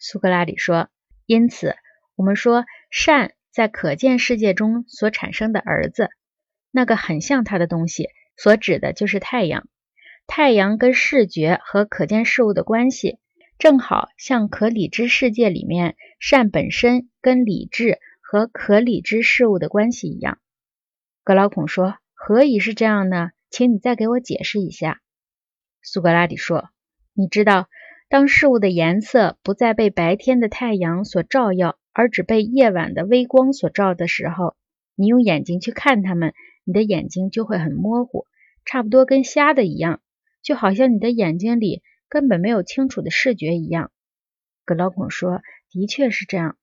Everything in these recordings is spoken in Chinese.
苏格拉底说：“因此，我们说善在可见世界中所产生的儿子，那个很像他的东西，所指的就是太阳。太阳跟视觉和可见事物的关系，正好像可理知世界里面善本身跟理智和可理知事物的关系一样。”格劳孔说：“何以是这样呢？请你再给我解释一下。”苏格拉底说：“你知道，当事物的颜色不再被白天的太阳所照耀，而只被夜晚的微光所照的时候，你用眼睛去看它们，你的眼睛就会很模糊，差不多跟瞎的一样，就好像你的眼睛里根本没有清楚的视觉一样。”格劳孔说：“的确是这样。”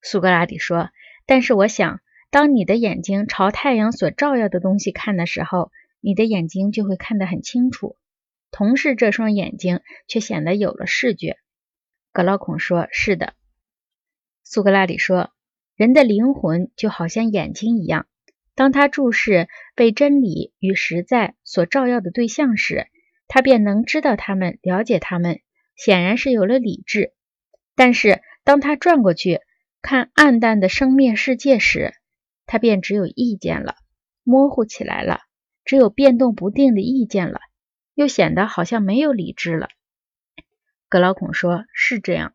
苏格拉底说：“但是我想，当你的眼睛朝太阳所照耀的东西看的时候，你的眼睛就会看得很清楚。”同时，这双眼睛却显得有了视觉。格劳孔说：“是的。”苏格拉底说：“人的灵魂就好像眼睛一样，当他注视被真理与实在所照耀的对象时，他便能知道他们，了解他们，显然是有了理智。但是，当他转过去看暗淡的生灭世界时，他便只有意见了，模糊起来了，只有变动不定的意见了。”又显得好像没有理智了。格老孔说：“是这样。”